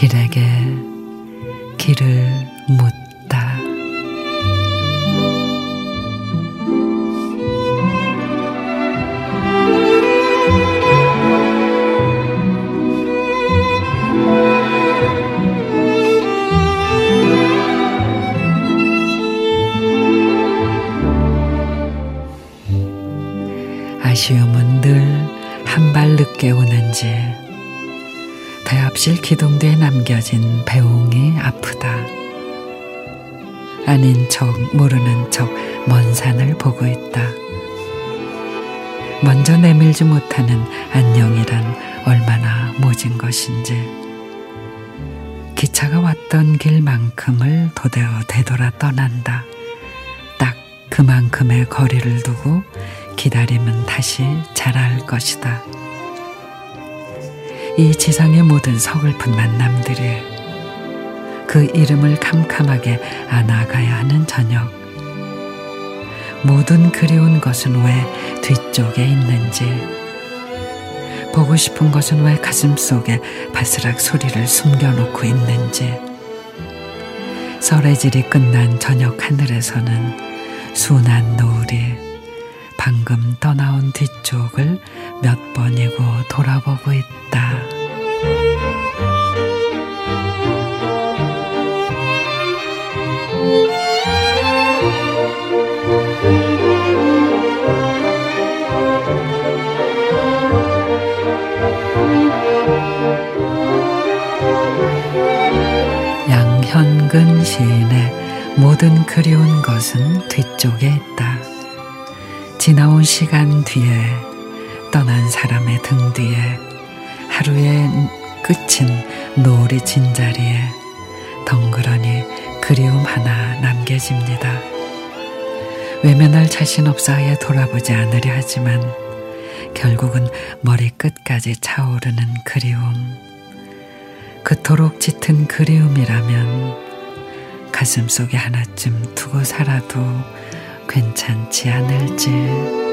길에게 길을 묻 아쉬움은 늘 한 발 늦게 오는지 대합실 기둥 뒤에 남겨진 배웅이 아프다. 아닌 척 모르는 척 먼 산을 보고 있다. 먼저 내밀지 못하는 안녕이란 얼마나 모진 것인지. 기차가 왔던 길만큼을 도대어 되돌아 떠난다. 딱 그만큼의 거리를 두고 기다림은 다시 자랄 것이다. 이 지상의 모든 서글픈 만남들이 그 이름을 캄캄하게 안아가야 하는 저녁. 모든 그리운 것은 왜 뒤쪽에 있는지, 보고 싶은 것은 왜 가슴 속에 바스락 소리를 숨겨놓고 있는지, 설해질이 끝난 저녁 하늘에서는 순한 노을이 방금 떠나온 뒤쪽을 몇 번이고 돌아보고 있다. 양현근 시인의 모든 그리운 것은 뒤쪽에 있다. 지나온 시간 뒤에 떠난 사람의 등 뒤에 하루의 끝인 노을이 진 자리에 덩그러니 그리움 하나 남겨집니다. 외면할 자신 아예 돌아보지 않으려 하지만 결국은 머리끝까지 차오르는 그리움. 그토록 짙은 그리움이라면 가슴 속에 하나쯤 두고 살아도 괜찮지 않을지.